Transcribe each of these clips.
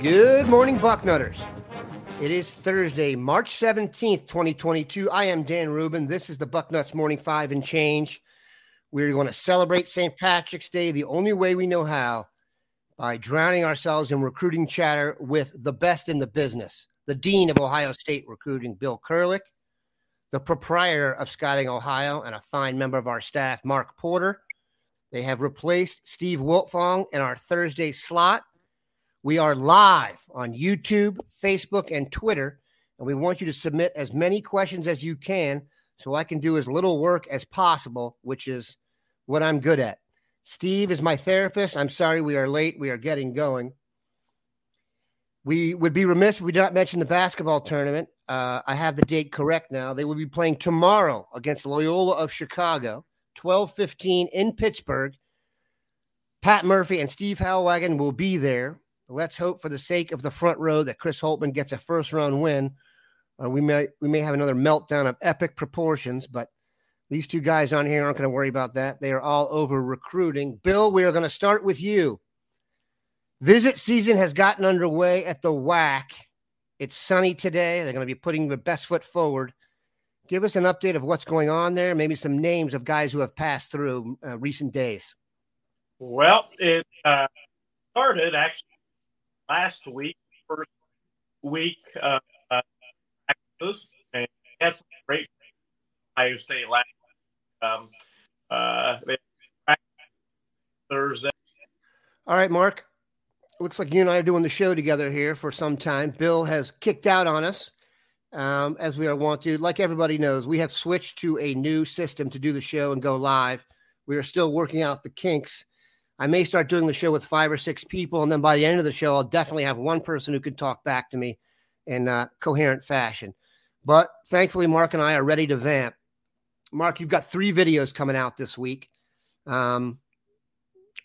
Good morning, Bucknutters. It is Thursday, March 17th, 2022. I am Dan Rubin. This is the Bucknuts Morning Five and Change. We're going to celebrate St. Patrick's Day the only way we know how by drowning ourselves in recruiting chatter with the best in the business, the Dean of Ohio State Recruiting, Bill Kurelic, the proprietor of Scouting Ohio, and a fine member of our staff, Mark Porter. They have replaced Steve Wiltfong in our Thursday slot. We are live on YouTube, Facebook, and Twitter, and we want you to submit as many questions as you can so I can do as little work as possible, which is what I'm good at. Steve is my therapist. I'm sorry we are late. We are getting going. We would be remiss if we did not mention the basketball tournament. Uh, I have the date correct now. They will be playing tomorrow against Loyola of Chicago, 12:15 in Pittsburgh. Pat Murphy and Steve Helwagen will be there. Let's hope for the sake of the front row that Chris Holtmann gets a first round win. Uh, we may we may have another meltdown of epic proportions, but these two guys on here aren't going to worry about that. They are all over recruiting. Bill, we are going to start with you. Visit season has gotten underway at the WHAC. It's sunny today. They're going to be putting their best foot forward. Give us an update of what's going on there. Maybe some names of guys who have passed through uh, recent days. Well, it uh, started actually last week, first week uh, uh, and had great Ohio State last. Um, uh, Thursday. All right, Mark. Looks like you and I are doing the show together here for some time. Bill has kicked out on us, um, as we are wont to. Like everybody knows, we have switched to a new system to do the show and go live. We are still working out the kinks I may start doing the show with five or six people, and then by the end of the show, I'll definitely have one person who can talk back to me in a coherent fashion. But thankfully, Mark and I are ready to vamp. Mark, you've got three videos coming out this week. Um,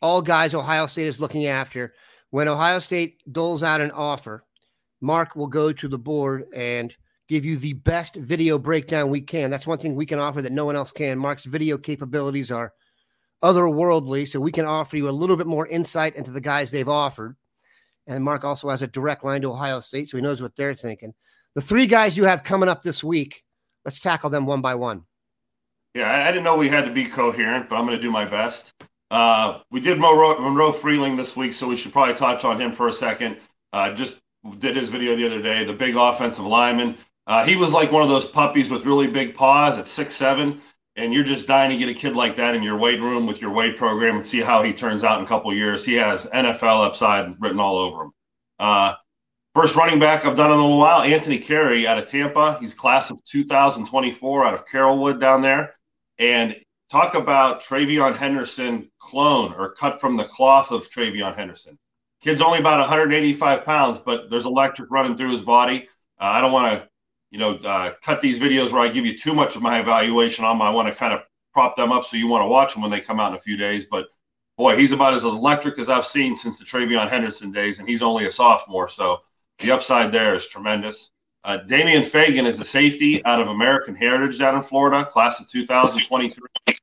all guys Ohio State is looking after. When Ohio State doles out an offer, Mark will go to the board and give you the best video breakdown we can. That's one thing we can offer that no one else can. Mark's video capabilities are – otherworldly, so we can offer you a little bit more insight into the guys they've offered. And Mark also has a direct line to Ohio State, so he knows what they're thinking. The three guys you have coming up this week, let's tackle them one by one. Yeah, I didn't know we had to be coherent, but I'm going to do my best. Uh, we did Monroe, Monroe Freeling this week, so we should probably touch on him for a second. Uh, just did his video the other day, the big offensive lineman. Uh, he was like one of those puppies with really big paws at six seven and you're just dying to get a kid like that in your weight room with your weight program and see how he turns out in a couple years. He has NFL upside written all over him. Uh, first running back I've done in a little while, Anthony Carey out of Tampa. He's class of 2024 out of Carrollwood down there. And talk about TreVeyon Henderson clone or cut from the cloth of TreVeyon Henderson. Kid's only about 185 pounds, but there's electric running through his body. Uh, I don't want to you know, uh, cut these videos where I give you too much of my evaluation on them. I want to kind of prop them up so you want to watch them when they come out in a few days. But boy, he's about as electric as I've seen since the TreVeyon Henderson days, and he's only a sophomore. So the upside there is tremendous. Uh, Damian Fagan is a safety out of American Heritage down in Florida, class of 2023.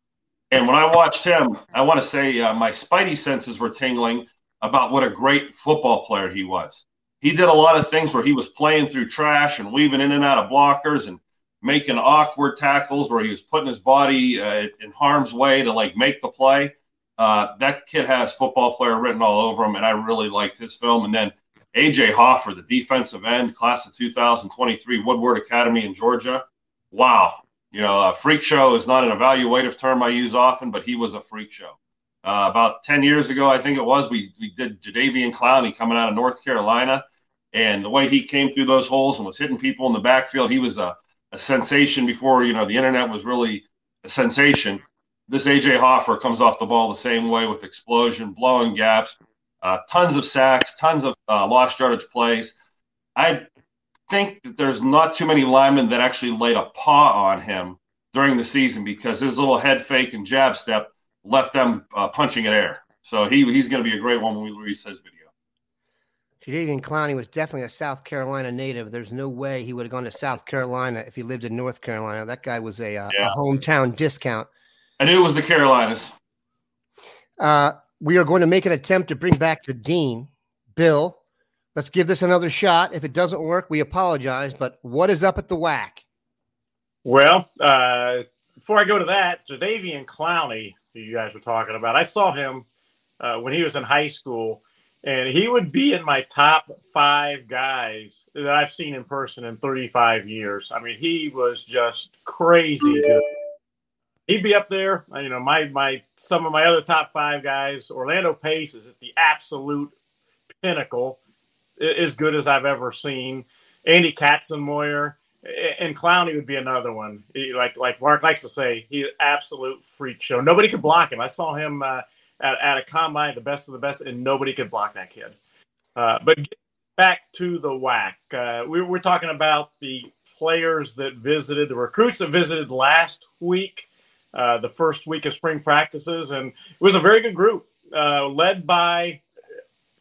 And when I watched him, I want to say uh, my spidey senses were tingling about what a great football player he was he did a lot of things where he was playing through trash and weaving in and out of blockers and making awkward tackles where he was putting his body uh, in harm's way to like make the play. Uh, that kid has football player written all over him, and I really liked his film. And then AJ Hoffler, the defensive end, class of 2023, Woodward Academy in Georgia. Wow. You know, a freak show is not an evaluative term I use often, but he was a freak show. Uh, about 10 years ago, I think it was, we, we did Jadeveon Clowney coming out of North Carolina. And the way he came through those holes and was hitting people in the backfield, he was a, a sensation before, you know, the internet was really a sensation. This AJ Hoffler comes off the ball the same way with explosion, blowing gaps, uh, tons of sacks, tons of uh, lost yardage plays. I think that there's not too many linemen that actually laid a paw on him during the season because his little head fake and jab step left them uh, punching at air. So he he's going to be a great one when we release his video. Jadeveon Clowney was definitely a South Carolina native. There's no way he would have gone to South Carolina if he lived in North Carolina. That guy was a, uh, yeah. a hometown discount. I knew it was the Carolinas. Uh, we are going to make an attempt to bring back the dean, Bill. Let's give this another shot. If it doesn't work, we apologize. But what is up at the WHAC? Well, uh, before I go to that, Jadeveon Clowney, who you guys were talking about, I saw him uh, when he was in high school, and he would be in my top five guys that I've seen in person in 35 years. I mean, he was just crazy he'd be up there. You know, my my some of my other top five guys. Orlando Pace is at the absolute pinnacle, as good as I've ever seen. Andy Katzenmoyer and Clowney would be another one. Like like Mark likes to say, he's absolute freak show. Nobody could block him. I saw him uh, at, at a combine, the best of the best, and nobody could block that kid. Uh, but back to the WHAC, Uh, we were talking about the players that visited, the recruits that visited last week. Uh, the first week of spring practices, and it was a very good group, uh, led by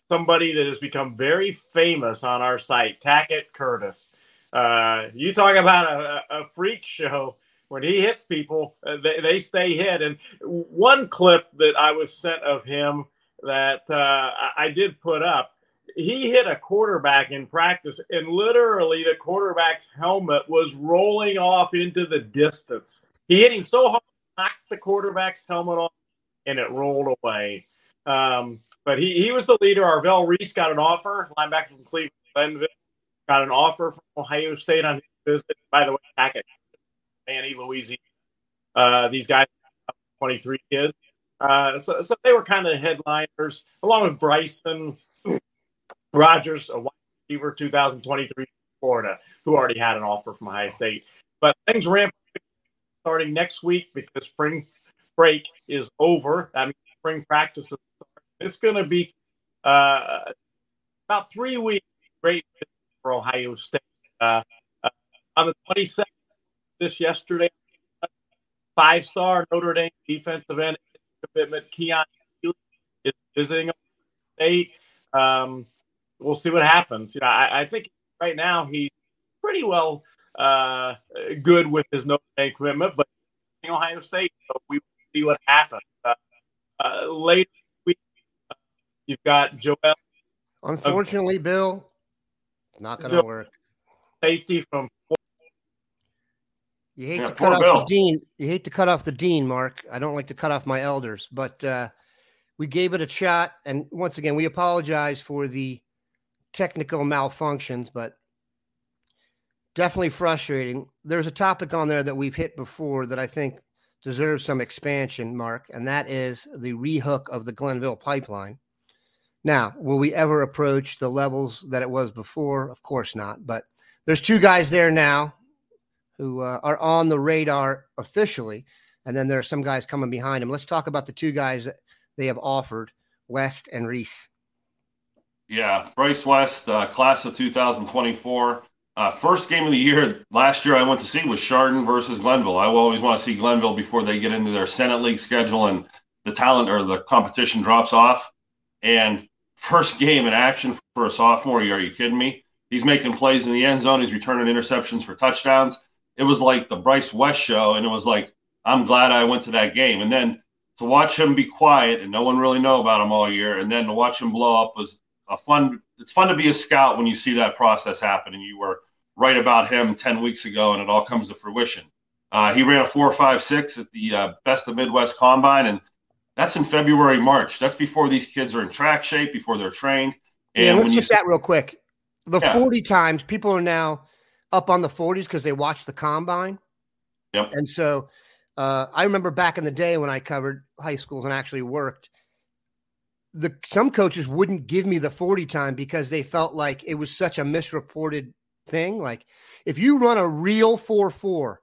somebody that has become very famous on our site, Tackett Curtis. Uh, you talk about a, a, freak show. When he hits people, uh, they, they stay hit. And one clip that I was sent of him that uh, I did put up, he hit a quarterback in practice, and literally the quarterback's helmet was rolling off into the distance. He hit him so hard knocked the quarterback's helmet off, and it rolled away. Um, but he, he was the leader. Arvell Reese got an offer, linebacker from Cleveland, got an offer from Ohio State on his visit. By the way, back at Many, Louisiana. Uh, these guys, 23 kids. Uh, so, so they were kind of headliners, along with Bryson Rogers, a wide receiver, 2023 Florida, who already had an offer from Ohio State. But things ramped starting next week because spring break is over. That means spring practice It's going to be uh, about three weeks great for Ohio State. Uh, uh, on the 22nd, this yesterday, five star Notre Dame defensive end commitment, Keon is visiting State. Um, we'll see what happens. You know, I, I think right now he's pretty well uh, good with his Notre Dame commitment, but Ohio State, so we will see what happens. Uh, uh, later week, uh, you've got Joel. Unfortunately, Bill, not going to work. Safety from. You hate yeah, to cut off Bill. the dean. You hate to cut off the dean, Mark. I don't like to cut off my elders, but uh, we gave it a shot. And once again, we apologize for the technical malfunctions, but definitely frustrating. There's a topic on there that we've hit before that I think deserves some expansion, Mark, and that is the rehook of the Glenville pipeline. Now, will we ever approach the levels that it was before? Of course not. But there's two guys there now who uh, are on the radar officially, and then there are some guys coming behind them. Let's talk about the two guys they have offered, West and Reese. Yeah, Bryce West, uh, class of 2024. Uh, first game of the year last year I went to see was Chardon versus Glenville. I always want to see Glenville before they get into their Senate League schedule and the talent or the competition drops off. And first game in action for a sophomore, are you kidding me? He's making plays in the end zone. He's returning interceptions for touchdowns. It was like the Bryce West show, and it was like I'm glad I went to that game. And then to watch him be quiet and no one really know about him all year, and then to watch him blow up was a fun. It's fun to be a scout when you see that process happen, and you were right about him 10 weeks ago, and it all comes to fruition. Uh, he ran a four five six at the uh, Best of Midwest Combine, and that's in February, March. That's before these kids are in track shape, before they're trained. And yeah, let's hit that real quick. The yeah. 40 times people are now up on the 40s because they watch the combine. Yep. And so uh, I remember back in the day when I covered high schools and actually worked, the some coaches wouldn't give me the 40 time because they felt like it was such a misreported thing. Like if you run a real 4-4,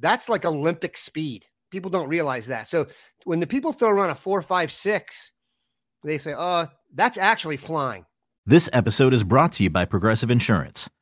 that's like Olympic speed. People don't realize that. So when the people throw around a 4-5-6, they say, "Oh, that's actually flying." This episode is brought to you by Progressive Insurance.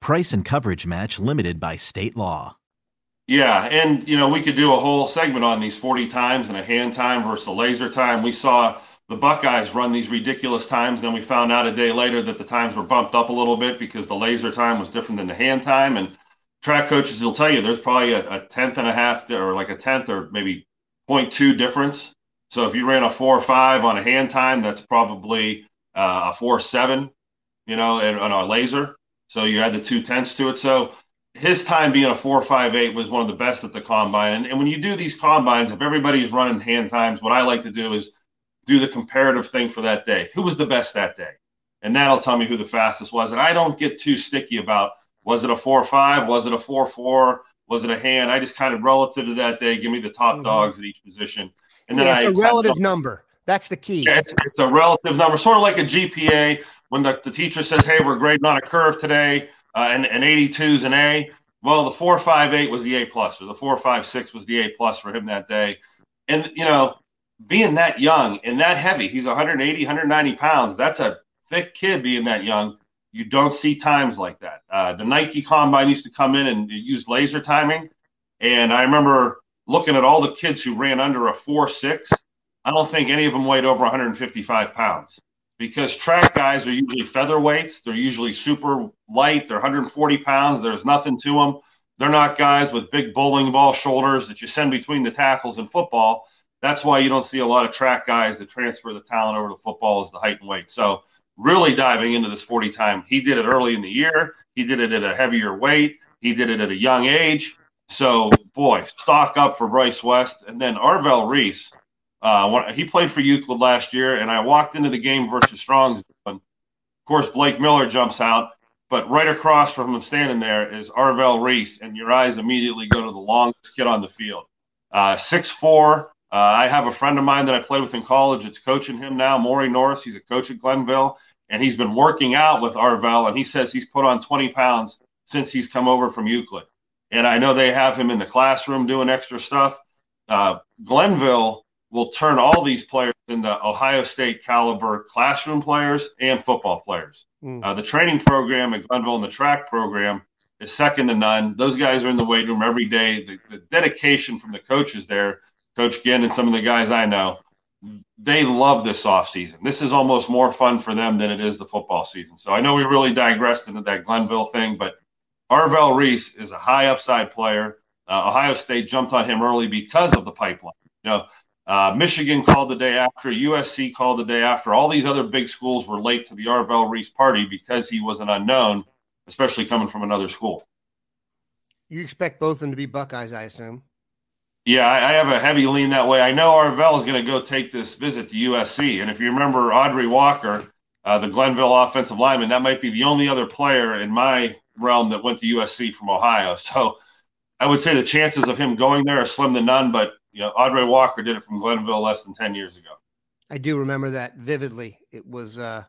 Price and coverage match limited by state law. Yeah, and you know, we could do a whole segment on these 40 times and a hand time versus a laser time. We saw the Buckeyes run these ridiculous times, then we found out a day later that the times were bumped up a little bit because the laser time was different than the hand time. And track coaches will tell you there's probably a, a tenth and a half or like a tenth or maybe 0.2 difference. So if you ran a four or five on a hand time, that's probably uh, a four seven you know, and on our laser. So you had the two tenths to it. So his time being a four five eight was one of the best at the combine. And, and when you do these combines, if everybody's running hand times, what I like to do is do the comparative thing for that day. Who was the best that day? And that'll tell me who the fastest was. And I don't get too sticky about was it a four five, was it a four four, was it a hand? I just kind of relative to that day, give me the top mm-hmm. dogs at each position. And then yeah, it's I, a relative number. That's the key. Yeah, it's, it's a relative number, sort of like a GPA when the, the teacher says, hey, we're grading on a curve today, uh, and, and 82 is an A. Well, the 458 was the A plus, or the 456 was the A plus for him that day. And, you know, being that young and that heavy, he's 180, 190 pounds. That's a thick kid being that young. You don't see times like that. Uh, the Nike Combine used to come in and use laser timing. And I remember looking at all the kids who ran under a 4 6. I don't think any of them weighed over 155 pounds because track guys are usually featherweights. They're usually super light. They're 140 pounds. There's nothing to them. They're not guys with big bowling ball shoulders that you send between the tackles in football. That's why you don't see a lot of track guys that transfer the talent over to football as the height and weight. So, really diving into this 40 time, he did it early in the year. He did it at a heavier weight. He did it at a young age. So, boy, stock up for Bryce West. And then Arvell Reese uh, when, he played for Euclid last year, and I walked into the game versus Strong's. Of course, Blake Miller jumps out, but right across from him standing there is Arvell Reese, and your eyes immediately go to the longest kid on the field. Uh, six four. Uh, I have a friend of mine that I played with in college. It's coaching him now, Maury Norris. He's a coach at Glenville, and he's been working out with Arvell, and he says he's put on 20 pounds since he's come over from Euclid. And I know they have him in the classroom doing extra stuff. Uh, Glenville will turn all these players into Ohio State caliber classroom players and football players. Mm. Uh, the training program at Glenville and the track program is second to none. Those guys are in the weight room every day. The, the dedication from the coaches there, Coach Ginn and some of the guys I know, they love this off season. This is almost more fun for them than it is the football season. So I know we really digressed into that Glenville thing, but Arvell Reese is a high upside player. Uh, Ohio State jumped on him early because of the pipeline. You know, uh, Michigan called the day after. USC called the day after. All these other big schools were late to the Arvell Reese party because he was an unknown, especially coming from another school. You expect both of them to be Buckeyes, I assume. Yeah, I, I have a heavy lean that way. I know Arvell is going to go take this visit to USC, and if you remember Aundrey Walker, uh, the Glenville offensive lineman, that might be the only other player in my realm that went to USC from Ohio. So I would say the chances of him going there are slim to none, but you know, Aundrey Walker did it from Glenville less than 10 years ago. I do remember that vividly. It was uh,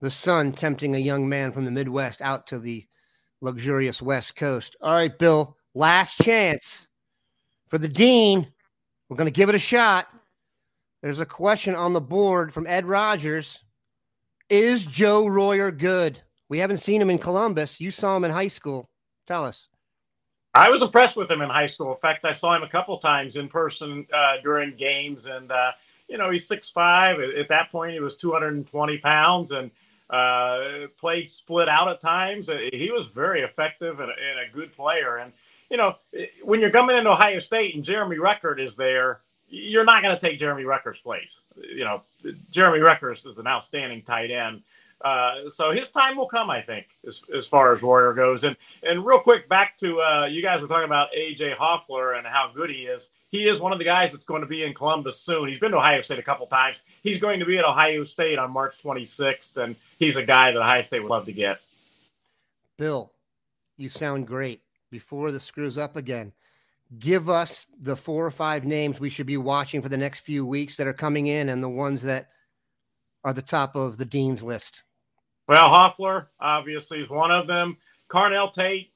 the sun tempting a young man from the Midwest out to the luxurious West Coast. All right, Bill, last chance for the Dean. We're going to give it a shot. There's a question on the board from Ed Rogers. Is Joe Royer good? We haven't seen him in Columbus. You saw him in high school. Tell us. I was impressed with him in high school. In fact, I saw him a couple times in person uh, during games, and uh, you know he's six five. At that point, he was two hundred and twenty pounds, and uh, played split out at times. Uh, he was very effective and, and, a good player. And, you know, when you're coming into Ohio State and Jeremy Ruckert is there, you're not going to take Jeremy Ruckert's place. You know, Jeremy Ruckert is an outstanding tight end. Uh, so his time will come, I think, as, as far as Royer goes. And and real quick, back to uh, you guys were talking about AJ Hoffler and how good he is. He is one of the guys that's going to be in Columbus soon. He's been to Ohio State a couple times. He's going to be at Ohio State on March 26th, and he's a guy that Ohio State would love to get. Bill, you sound great. Before the screws up again, give us the four or five names we should be watching for the next few weeks that are coming in, and the ones that are the top of the dean's list. Well, Hoffler obviously is one of them. Carnell Tate,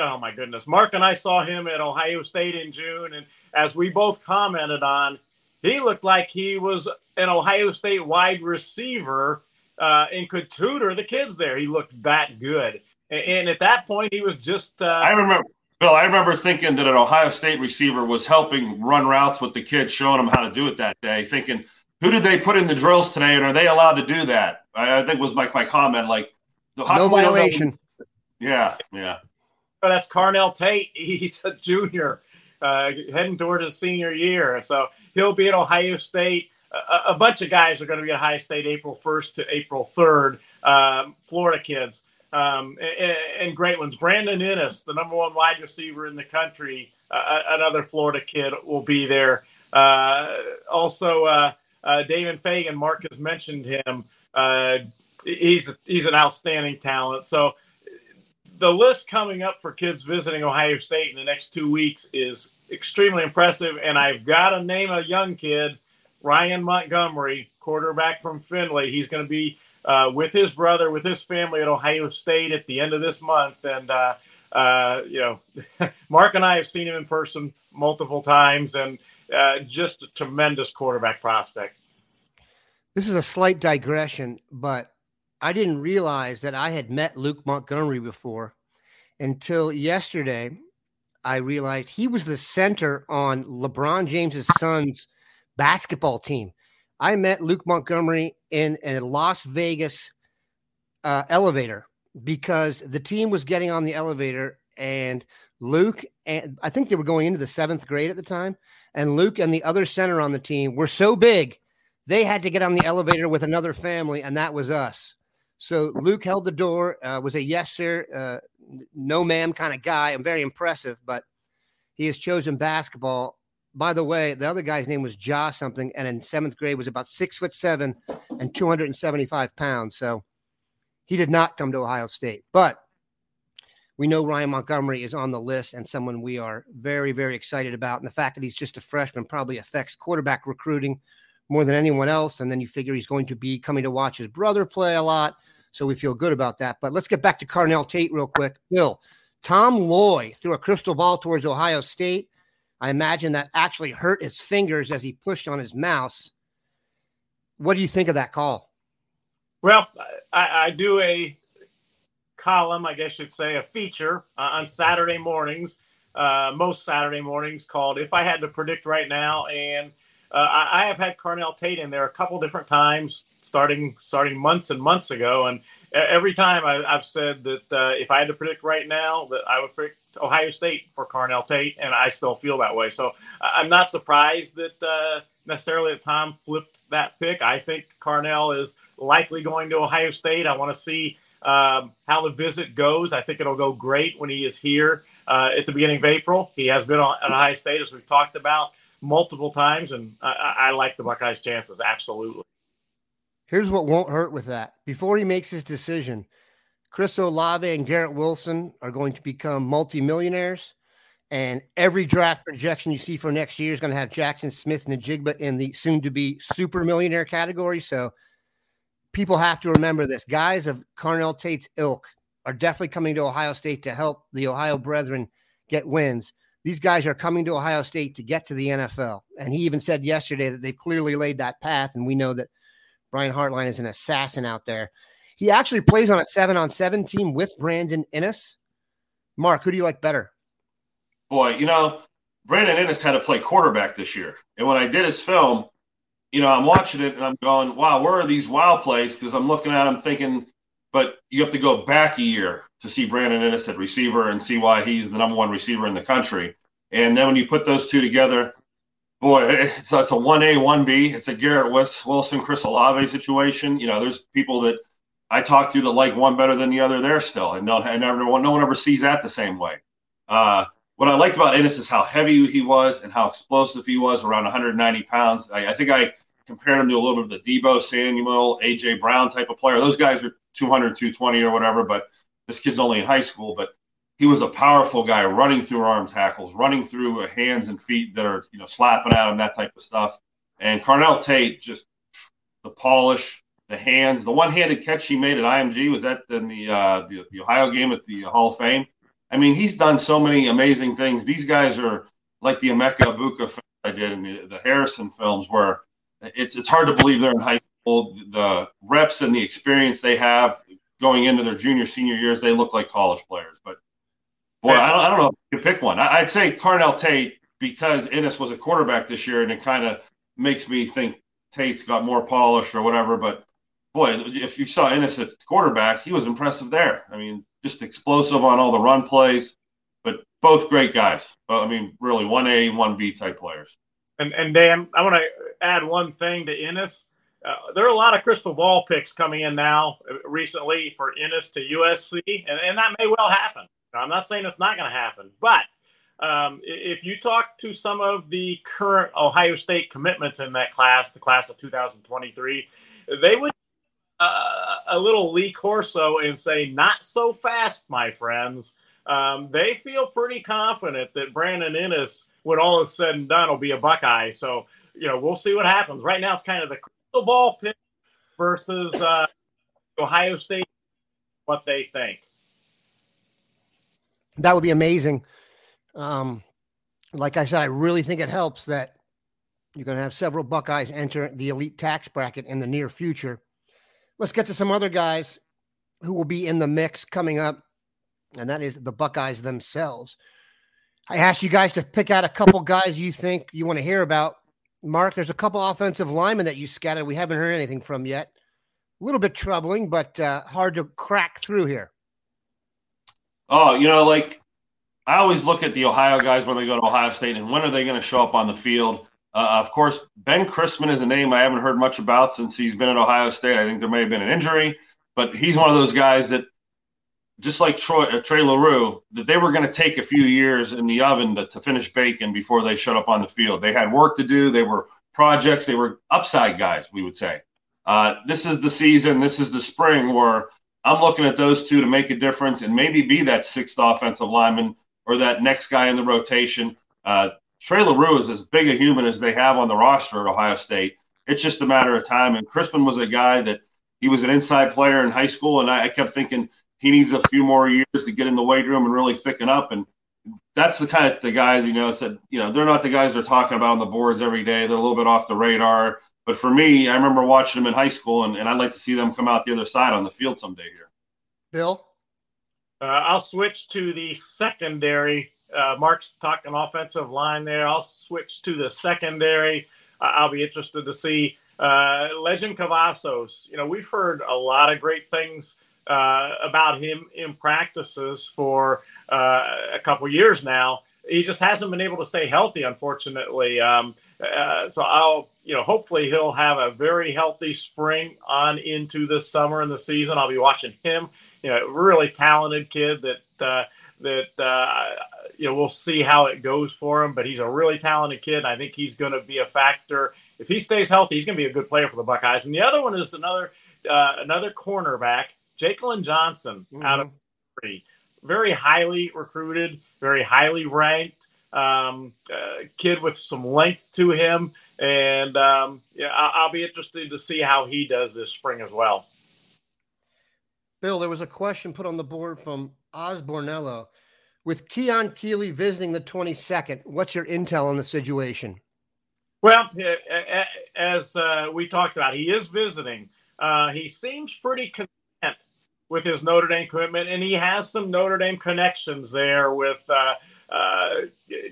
oh my goodness. Mark and I saw him at Ohio State in June, and as we both commented on, he looked like he was an Ohio State wide receiver uh, and could tutor the kids there. He looked that good. And, and at that point, he was just. Uh, I remember, Bill, I remember thinking that an Ohio State receiver was helping run routes with the kids, showing them how to do it that day, thinking, who did they put in the drills today, and are they allowed to do that? I, I think was my, my comment. Like, no violation. Yeah, yeah. But that's Carnell Tate. He's a junior, uh, heading toward his senior year, so he'll be at Ohio State. A, a bunch of guys are going to be at Ohio State April 1st to April 3rd. Um, Florida kids um, and, and, great ones. Brandon Inniss, the number one wide receiver in the country, uh, another Florida kid will be there. Uh, also, uh, uh, David Fagan, Mark has mentioned him. Uh, he's he's an outstanding talent. So the list coming up for kids visiting Ohio State in the next two weeks is extremely impressive. And I've got to name a young kid, Ryan Montgomery, quarterback from Findlay. He's going to be uh, with his brother, with his family at Ohio State at the end of this month. And, uh, uh, you know, Mark and I have seen him in person multiple times and uh, just a tremendous quarterback prospect. This is a slight digression, but I didn't realize that I had met Luke Montgomery before until yesterday. I realized he was the center on LeBron James's son's basketball team. I met Luke Montgomery in a Las Vegas uh, elevator because the team was getting on the elevator and Luke and I think they were going into the seventh grade at the time, and Luke and the other center on the team were so big they had to get on the elevator with another family, and that was us. So Luke held the door, uh, was a yes sir, uh, no ma'am kind of guy. I'm very impressive, but he has chosen basketball. By the way, the other guy's name was Ja something, and in seventh grade was about six foot seven and 275 pounds. So he did not come to Ohio State, but we know Ryan Montgomery is on the list and someone we are very, very excited about. And the fact that he's just a freshman probably affects quarterback recruiting more than anyone else. And then you figure he's going to be coming to watch his brother play a lot. So we feel good about that. But let's get back to Carnell Tate real quick. Bill, Tom Loy threw a crystal ball towards Ohio State. I imagine that actually hurt his fingers as he pushed on his mouse. What do you think of that call? Well, I, I do a column, I guess you'd say, a feature uh, on Saturday mornings, uh, most Saturday mornings, called "If I Had to Predict Right Now," and uh, I, have had Carnell Tate in there a couple different times, starting starting months and months ago, and every time I, have said that uh, if I had to predict right now, that I would predict Ohio State for Carnell Tate, and I still feel that way. So I'm not surprised that uh, necessarily that Tom flipped that pick. I think Carnell is likely going to Ohio State. I want to see um, how the visit goes. I think it'll go great when he is here uh, at the beginning of April. He has been on, at Ohio State, as we've talked about multiple times, and I, I like the Buckeyes' chances absolutely. Here's what won't hurt with that. Before he makes his decision, Chris Olave and Garrett Wilson are going to become multimillionaires. And every draft projection you see for next year is going to have Jackson Smith-Njigba in the soon to be super millionaire category. So people have to remember this. Guys of Carnell Tate's ilk are definitely coming to Ohio State to help the Ohio brethren get wins these guys are coming to Ohio State to get to the NFL. And he even said yesterday that they've clearly laid that path. And we know that Brian Hartline is an assassin out there. He actually plays on a seven on seven team with Brandon Inniss. Mark, who do you like better? Boy, you know, Brandon Inniss had to play quarterback this year. And when I did his film, you know, I'm watching it and I'm going, wow, where are these wow plays? Because I'm looking at him thinking, but you have to go back a year to see Brandon Inniss at receiver and see why he's the number one receiver in the country. And then when you put those two together, boy, it's, it's a 1A, 1B. It's a Garrett Wilson, Chris Olave situation. You know, there's people that I talk to that like one better than the other there still. And, and never, no one ever sees that the same way. Uh, what I liked about Inniss is how heavy he was and how explosive he was, around 190 pounds. I, I think I compared him to a little bit of the Deebo Samuel, AJ Brown type of player. Those guys are 200, 220 or whatever, but this kid's only in high school. But he was a powerful guy running through arm tackles, running through hands and feet that are, you know, slapping at him, that type of stuff. And Carnell Tate, just the polish, the hands, the one handed catch he made at IMG was that in the, uh, the, the Ohio game at the Hall of Fame. I mean, he's done so many amazing things. These guys are like the Emeka Egbuka I did in the, the Harrison films, where it's it's hard to believe they're in high school. The reps and the experience they have going into their junior senior years, they look like college players. But boy, I don't, I don't know if you pick one. I, would say Carnell Tate because Inniss was a quarterback this year, and it kind of makes me think Tate's got more polish or whatever. But boy, if you saw Inniss at quarterback, he was impressive there. I mean, just explosive on all the run plays, but both great guys. I mean, really one A, one B type players. And and Dan, I want to add one thing to Inniss. Uh, there are a lot of crystal ball picks coming in now uh, recently for Inniss to USC, and, and that may well happen. I'm not saying it's not going to happen, but um, if you talk to some of the current Ohio State commitments in that class, the class of 2023, they would uh, a little Lee Corso and say, "Not so fast, my friends." Um, they feel pretty confident that Brandon Inniss, when all is said and done, will be a Buckeye. So you know, we'll see what happens. Right now, it's kind of the ball pick versus uh, Ohio State, what they think. That would be amazing. Um, like I said, I really think it helps that you're going to have several Buckeyes enter the elite tax bracket in the near future. Let's get to some other guys who will be in the mix coming up, and that is the Buckeyes themselves. I asked you guys to pick out a couple guys you think you want to hear about. Mark, there's a couple offensive linemen that you scattered. We haven't heard anything from yet. A little bit troubling, but uh, hard to crack through here. Oh, you know, like I always look at the Ohio guys when they go to Ohio State and when are they going to show up on the field? Uh, of course, Ben Christman is a name I haven't heard much about since he's been at Ohio State. I think there may have been an injury, but he's one of those guys that, just like Troy, uh, Trey Leroux, that they were going to take a few years in the oven to, to finish baking before they showed up on the field. They had work to do. They were projects. They were upside guys, we would say. Uh, this is the season. This is the spring where I'm looking at those two to make a difference and maybe be that sixth offensive lineman or that next guy in the rotation. Uh, Trey Leroux is as big a human as they have on the roster at Ohio State. It's just a matter of time. And Crispin was a guy that he was an inside player in high school, and I, I kept thinking he needs a few more years to get in the weight room and really thicken up. And that's the kind of the guys, you know, said, you know, they're not the guys they're talking about on the boards every day. They're a little bit off the radar. But for me, I remember watching them in high school, and, and I'd like to see them come out the other side on the field someday here. Bill? Uh, I'll switch to the secondary uh, Mark's talking offensive line there. I'll switch to the secondary. Uh, I'll be interested to see uh, Lejond Cavazos. You know, we've heard a lot of great things uh, about him in practices for uh, a couple years now. He just hasn't been able to stay healthy, unfortunately. Um, uh, so I'll, you know, hopefully he'll have a very healthy spring on into the summer and the season. I'll be watching him. You know, really talented kid that that uh, you know we'll see how it goes for him. But he's a really talented kid. I think he's going to be a factor if he stays healthy. He's going to be a good player for the Buckeyes. And the other one is another uh, another cornerback, Jakailin Johnson, mm-hmm. out of three. Very highly recruited, very highly ranked um, uh, kid with some length to him, and um, yeah, I- will be interested to see how he does this spring as well. Bill, there was a question put on the board from Osbornello. With Keon Keeley visiting the 22nd, what's your intel on the situation? Well, as uh, we talked about, he is visiting. Uh, he seems pretty with his Notre Dame commitment, and he has some Notre Dame connections there with uh, uh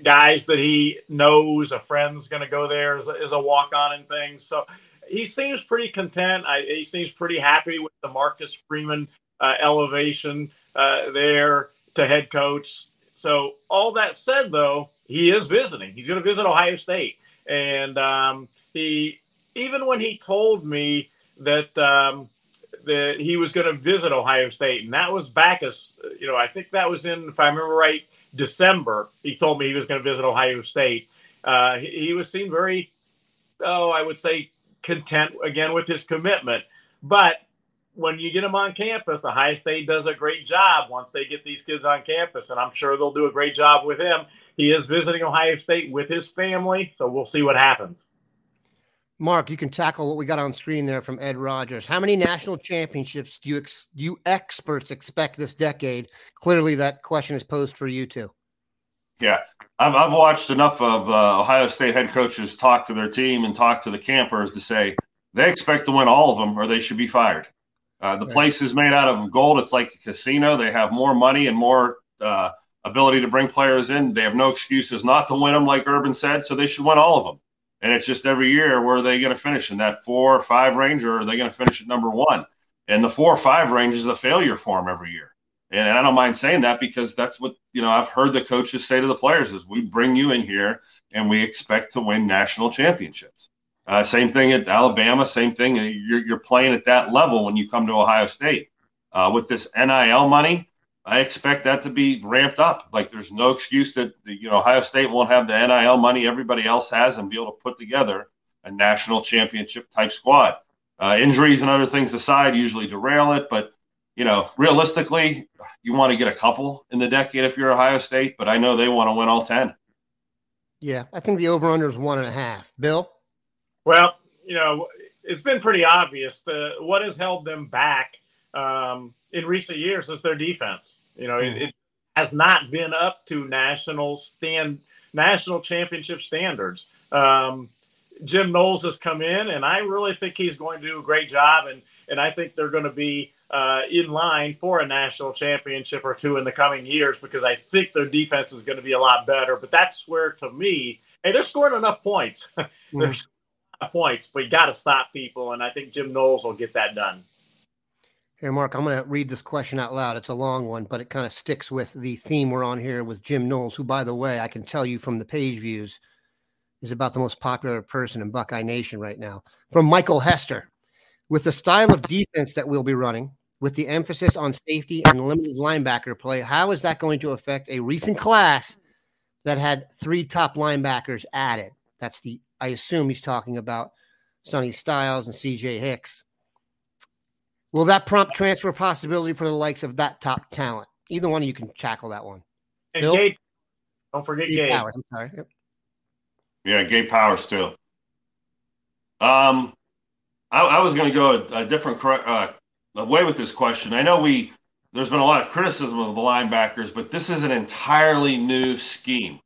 guys that he knows. A friend's going to go there as a, a walk on and things. So he seems pretty content. I, he seems pretty happy with the Marcus Freeman uh, elevation uh, there to head coach. So all that said, though, he is visiting. He's going to visit Ohio State, and um, he even when he told me that um, that he was going to visit Ohio State, and that was back as you know, I think that was in, if I remember right, December. He told me he was going to visit Ohio State. Uh, he, he was seemed very, oh, I would say, content again with his commitment. But when you get them on campus, Ohio State does a great job once they get these kids on campus, and I'm sure they'll do a great job with him. He is visiting Ohio State with his family, so we'll see what happens. Mark, you can tackle what we got on screen there from Ed Rogers. How many national championships do you ex- do you experts expect this decade? Clearly, that question is posed for you too. Yeah, I've, I've watched enough of uh, Ohio State head coaches talk to their team and talk to the campers to say they expect to win all of them or they should be fired. Uh, the right. place is made out of gold. It's like a casino. They have more money and more uh, ability to bring players in. They have no excuses not to win them, like Urban said. So they should win all of them. And it's just every year where are they going to finish in that four or five range, or are they going to finish at number one? And the four or five range is a failure for them every year. And I don't mind saying that because that's what you know I've heard the coaches say to the players is we bring you in here and we expect to win national championships. Uh, same thing at Alabama. Same thing. You're, you're playing at that level when you come to Ohio State. Uh, with this NIL money, I expect that to be ramped up. Like there's no excuse that the you know Ohio State won't have the NIL money everybody else has and be able to put together a national championship type squad. Uh, injuries and other things aside usually derail it, but you know realistically, you want to get a couple in the decade if you're Ohio State. But I know they want to win all ten. Yeah, I think the over under is one and a half. Bill. Well, you know it's been pretty obvious. The what has held them back. Um, in recent years is their defense. You know, mm-hmm. it, it, has not been up to national stand national championship standards. Um, Jim Knowles has come in, and I really think he's going to do a great job, and and I think they're going to be uh, in line for a national championship or two in the coming years because I think their defense is going to be a lot better. But that's where, to me, hey, they're scoring enough points. mm-hmm. they're scoring enough points, but you got to stop people, and I think Jim Knowles will get that done. Here, Mark, I'm going to read this question out loud. It's a long one, but it kind of sticks with the theme we're on here with Jim Knowles, who, by the way, I can tell you from the page views, is about the most popular person in Buckeye Nation right now. From Michael Hester, with the style of defense that we'll be running, with the emphasis on safety and limited linebacker play, how is that going to affect a recent class that had three top linebackers added? That's the, I assume he's talking about Sonny Styles and CJ Hicks. Will that prompt transfer possibility for the likes of that top talent? Either one of you can tackle that one. And Bill? Gabe, don't forget Gabe. Gabe. Powers, I'm sorry. Yep. Yeah, Gabe Powers too. Um, I, I was going to go a, a different uh, way with this question. I know we there's been a lot of criticism of the linebackers, but this is an entirely new scheme.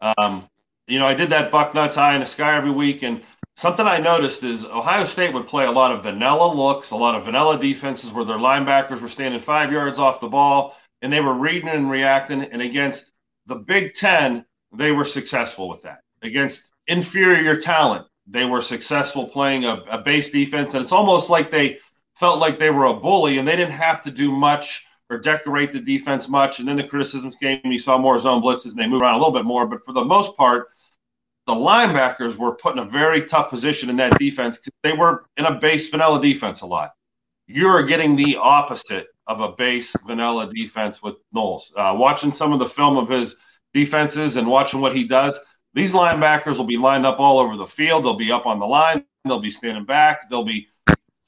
Um, you know, I did that Bucknuts Eye in the Sky every week, and Something I noticed is Ohio State would play a lot of vanilla looks, a lot of vanilla defenses where their linebackers were standing five yards off the ball and they were reading and reacting. And against the Big Ten, they were successful with that. Against inferior talent, they were successful playing a, a base defense. And it's almost like they felt like they were a bully and they didn't have to do much or decorate the defense much. And then the criticisms came. You saw more zone blitzes and they moved around a little bit more. But for the most part, the linebackers were put in a very tough position in that defense because they were in a base vanilla defense a lot. You're getting the opposite of a base vanilla defense with Knowles. Uh, watching some of the film of his defenses and watching what he does, these linebackers will be lined up all over the field. They'll be up on the line. They'll be standing back. They'll be.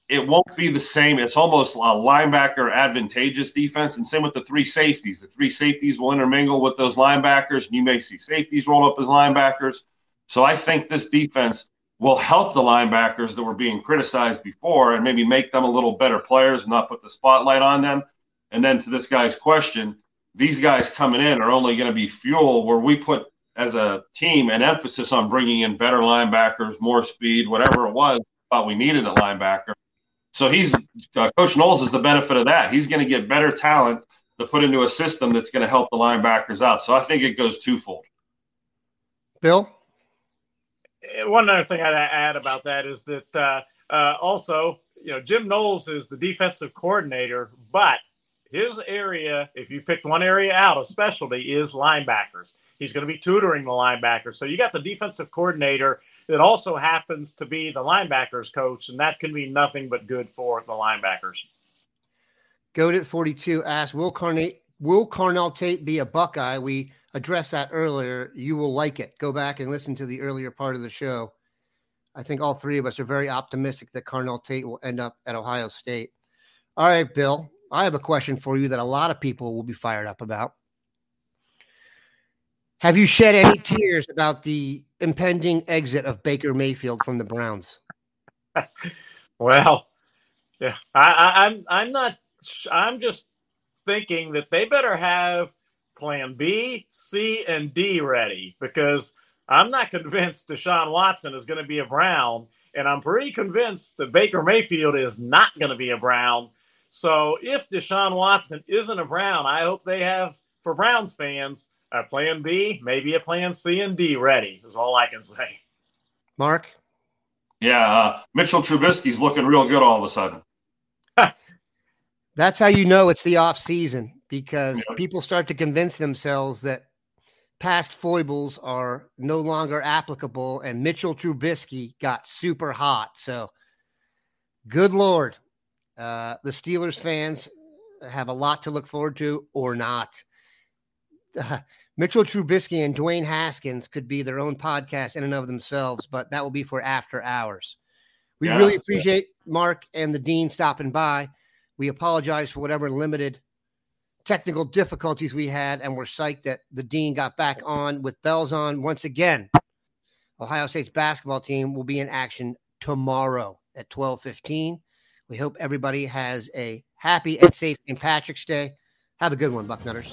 It won't be the same. It's almost a linebacker advantageous defense, and same with the three safeties. The three safeties will intermingle with those linebackers, and you may see safeties roll up as linebackers. So I think this defense will help the linebackers that were being criticized before and maybe make them a little better players and not put the spotlight on them. And then to this guy's question, these guys coming in are only going to be fuel where we put as a team an emphasis on bringing in better linebackers, more speed, whatever it was, thought we needed a linebacker. So he's uh, Coach Knowles is the benefit of that. He's going to get better talent to put into a system that's going to help the linebackers out. So I think it goes twofold. Bill? One other thing I'd add about that is that uh, uh, also, you know, Jim Knowles is the defensive coordinator, but his area, if you pick one area out of specialty, is linebackers. He's going to be tutoring the linebackers. So you got the defensive coordinator that also happens to be the linebackers coach, and that can be nothing but good for the linebackers. Goat at 42 asks, will, Carne- will Carnell Tate be a Buckeye? We addressed that earlier. You will like it. Go back and listen to the earlier part of the show. I think all three of us are very optimistic that Carnell Tate will end up at Ohio State. All right, Bill, I have a question for you that a lot of people will be fired up about. Have you shed any tears about the impending exit of Baker Mayfield from the Browns? well, yeah, I, I'm I'm not. I'm just thinking that they better have Plan B, C, and D ready because I'm not convinced Deshaun Watson is going to be a Brown, and I'm pretty convinced that Baker Mayfield is not going to be a Brown. So if Deshaun Watson isn't a Brown, I hope they have for Browns fans a plan B, maybe a plan C and D ready, is all I can say. Mark? Yeah, uh, Mitchell Trubisky's looking real good all of a sudden. That's how you know it's the off season because yeah. people start to convince themselves that past foibles are no longer applicable and Mitchell Trubisky got super hot. So good lord. Uh, the Steelers fans have a lot to look forward to or not. Uh, Mitchell Trubisky and Dwayne Haskins could be their own podcast in and of themselves, but that will be for after hours. We yeah, really appreciate yeah. Mark and the Dean stopping by. We apologize for whatever limited technical difficulties we had, and we're psyched that the Dean got back on with bells on once again. Ohio State's basketball team will be in action tomorrow at 12:15. We hope everybody has a happy and safe St. Patrick's Day. Have a good one, Bucknutters.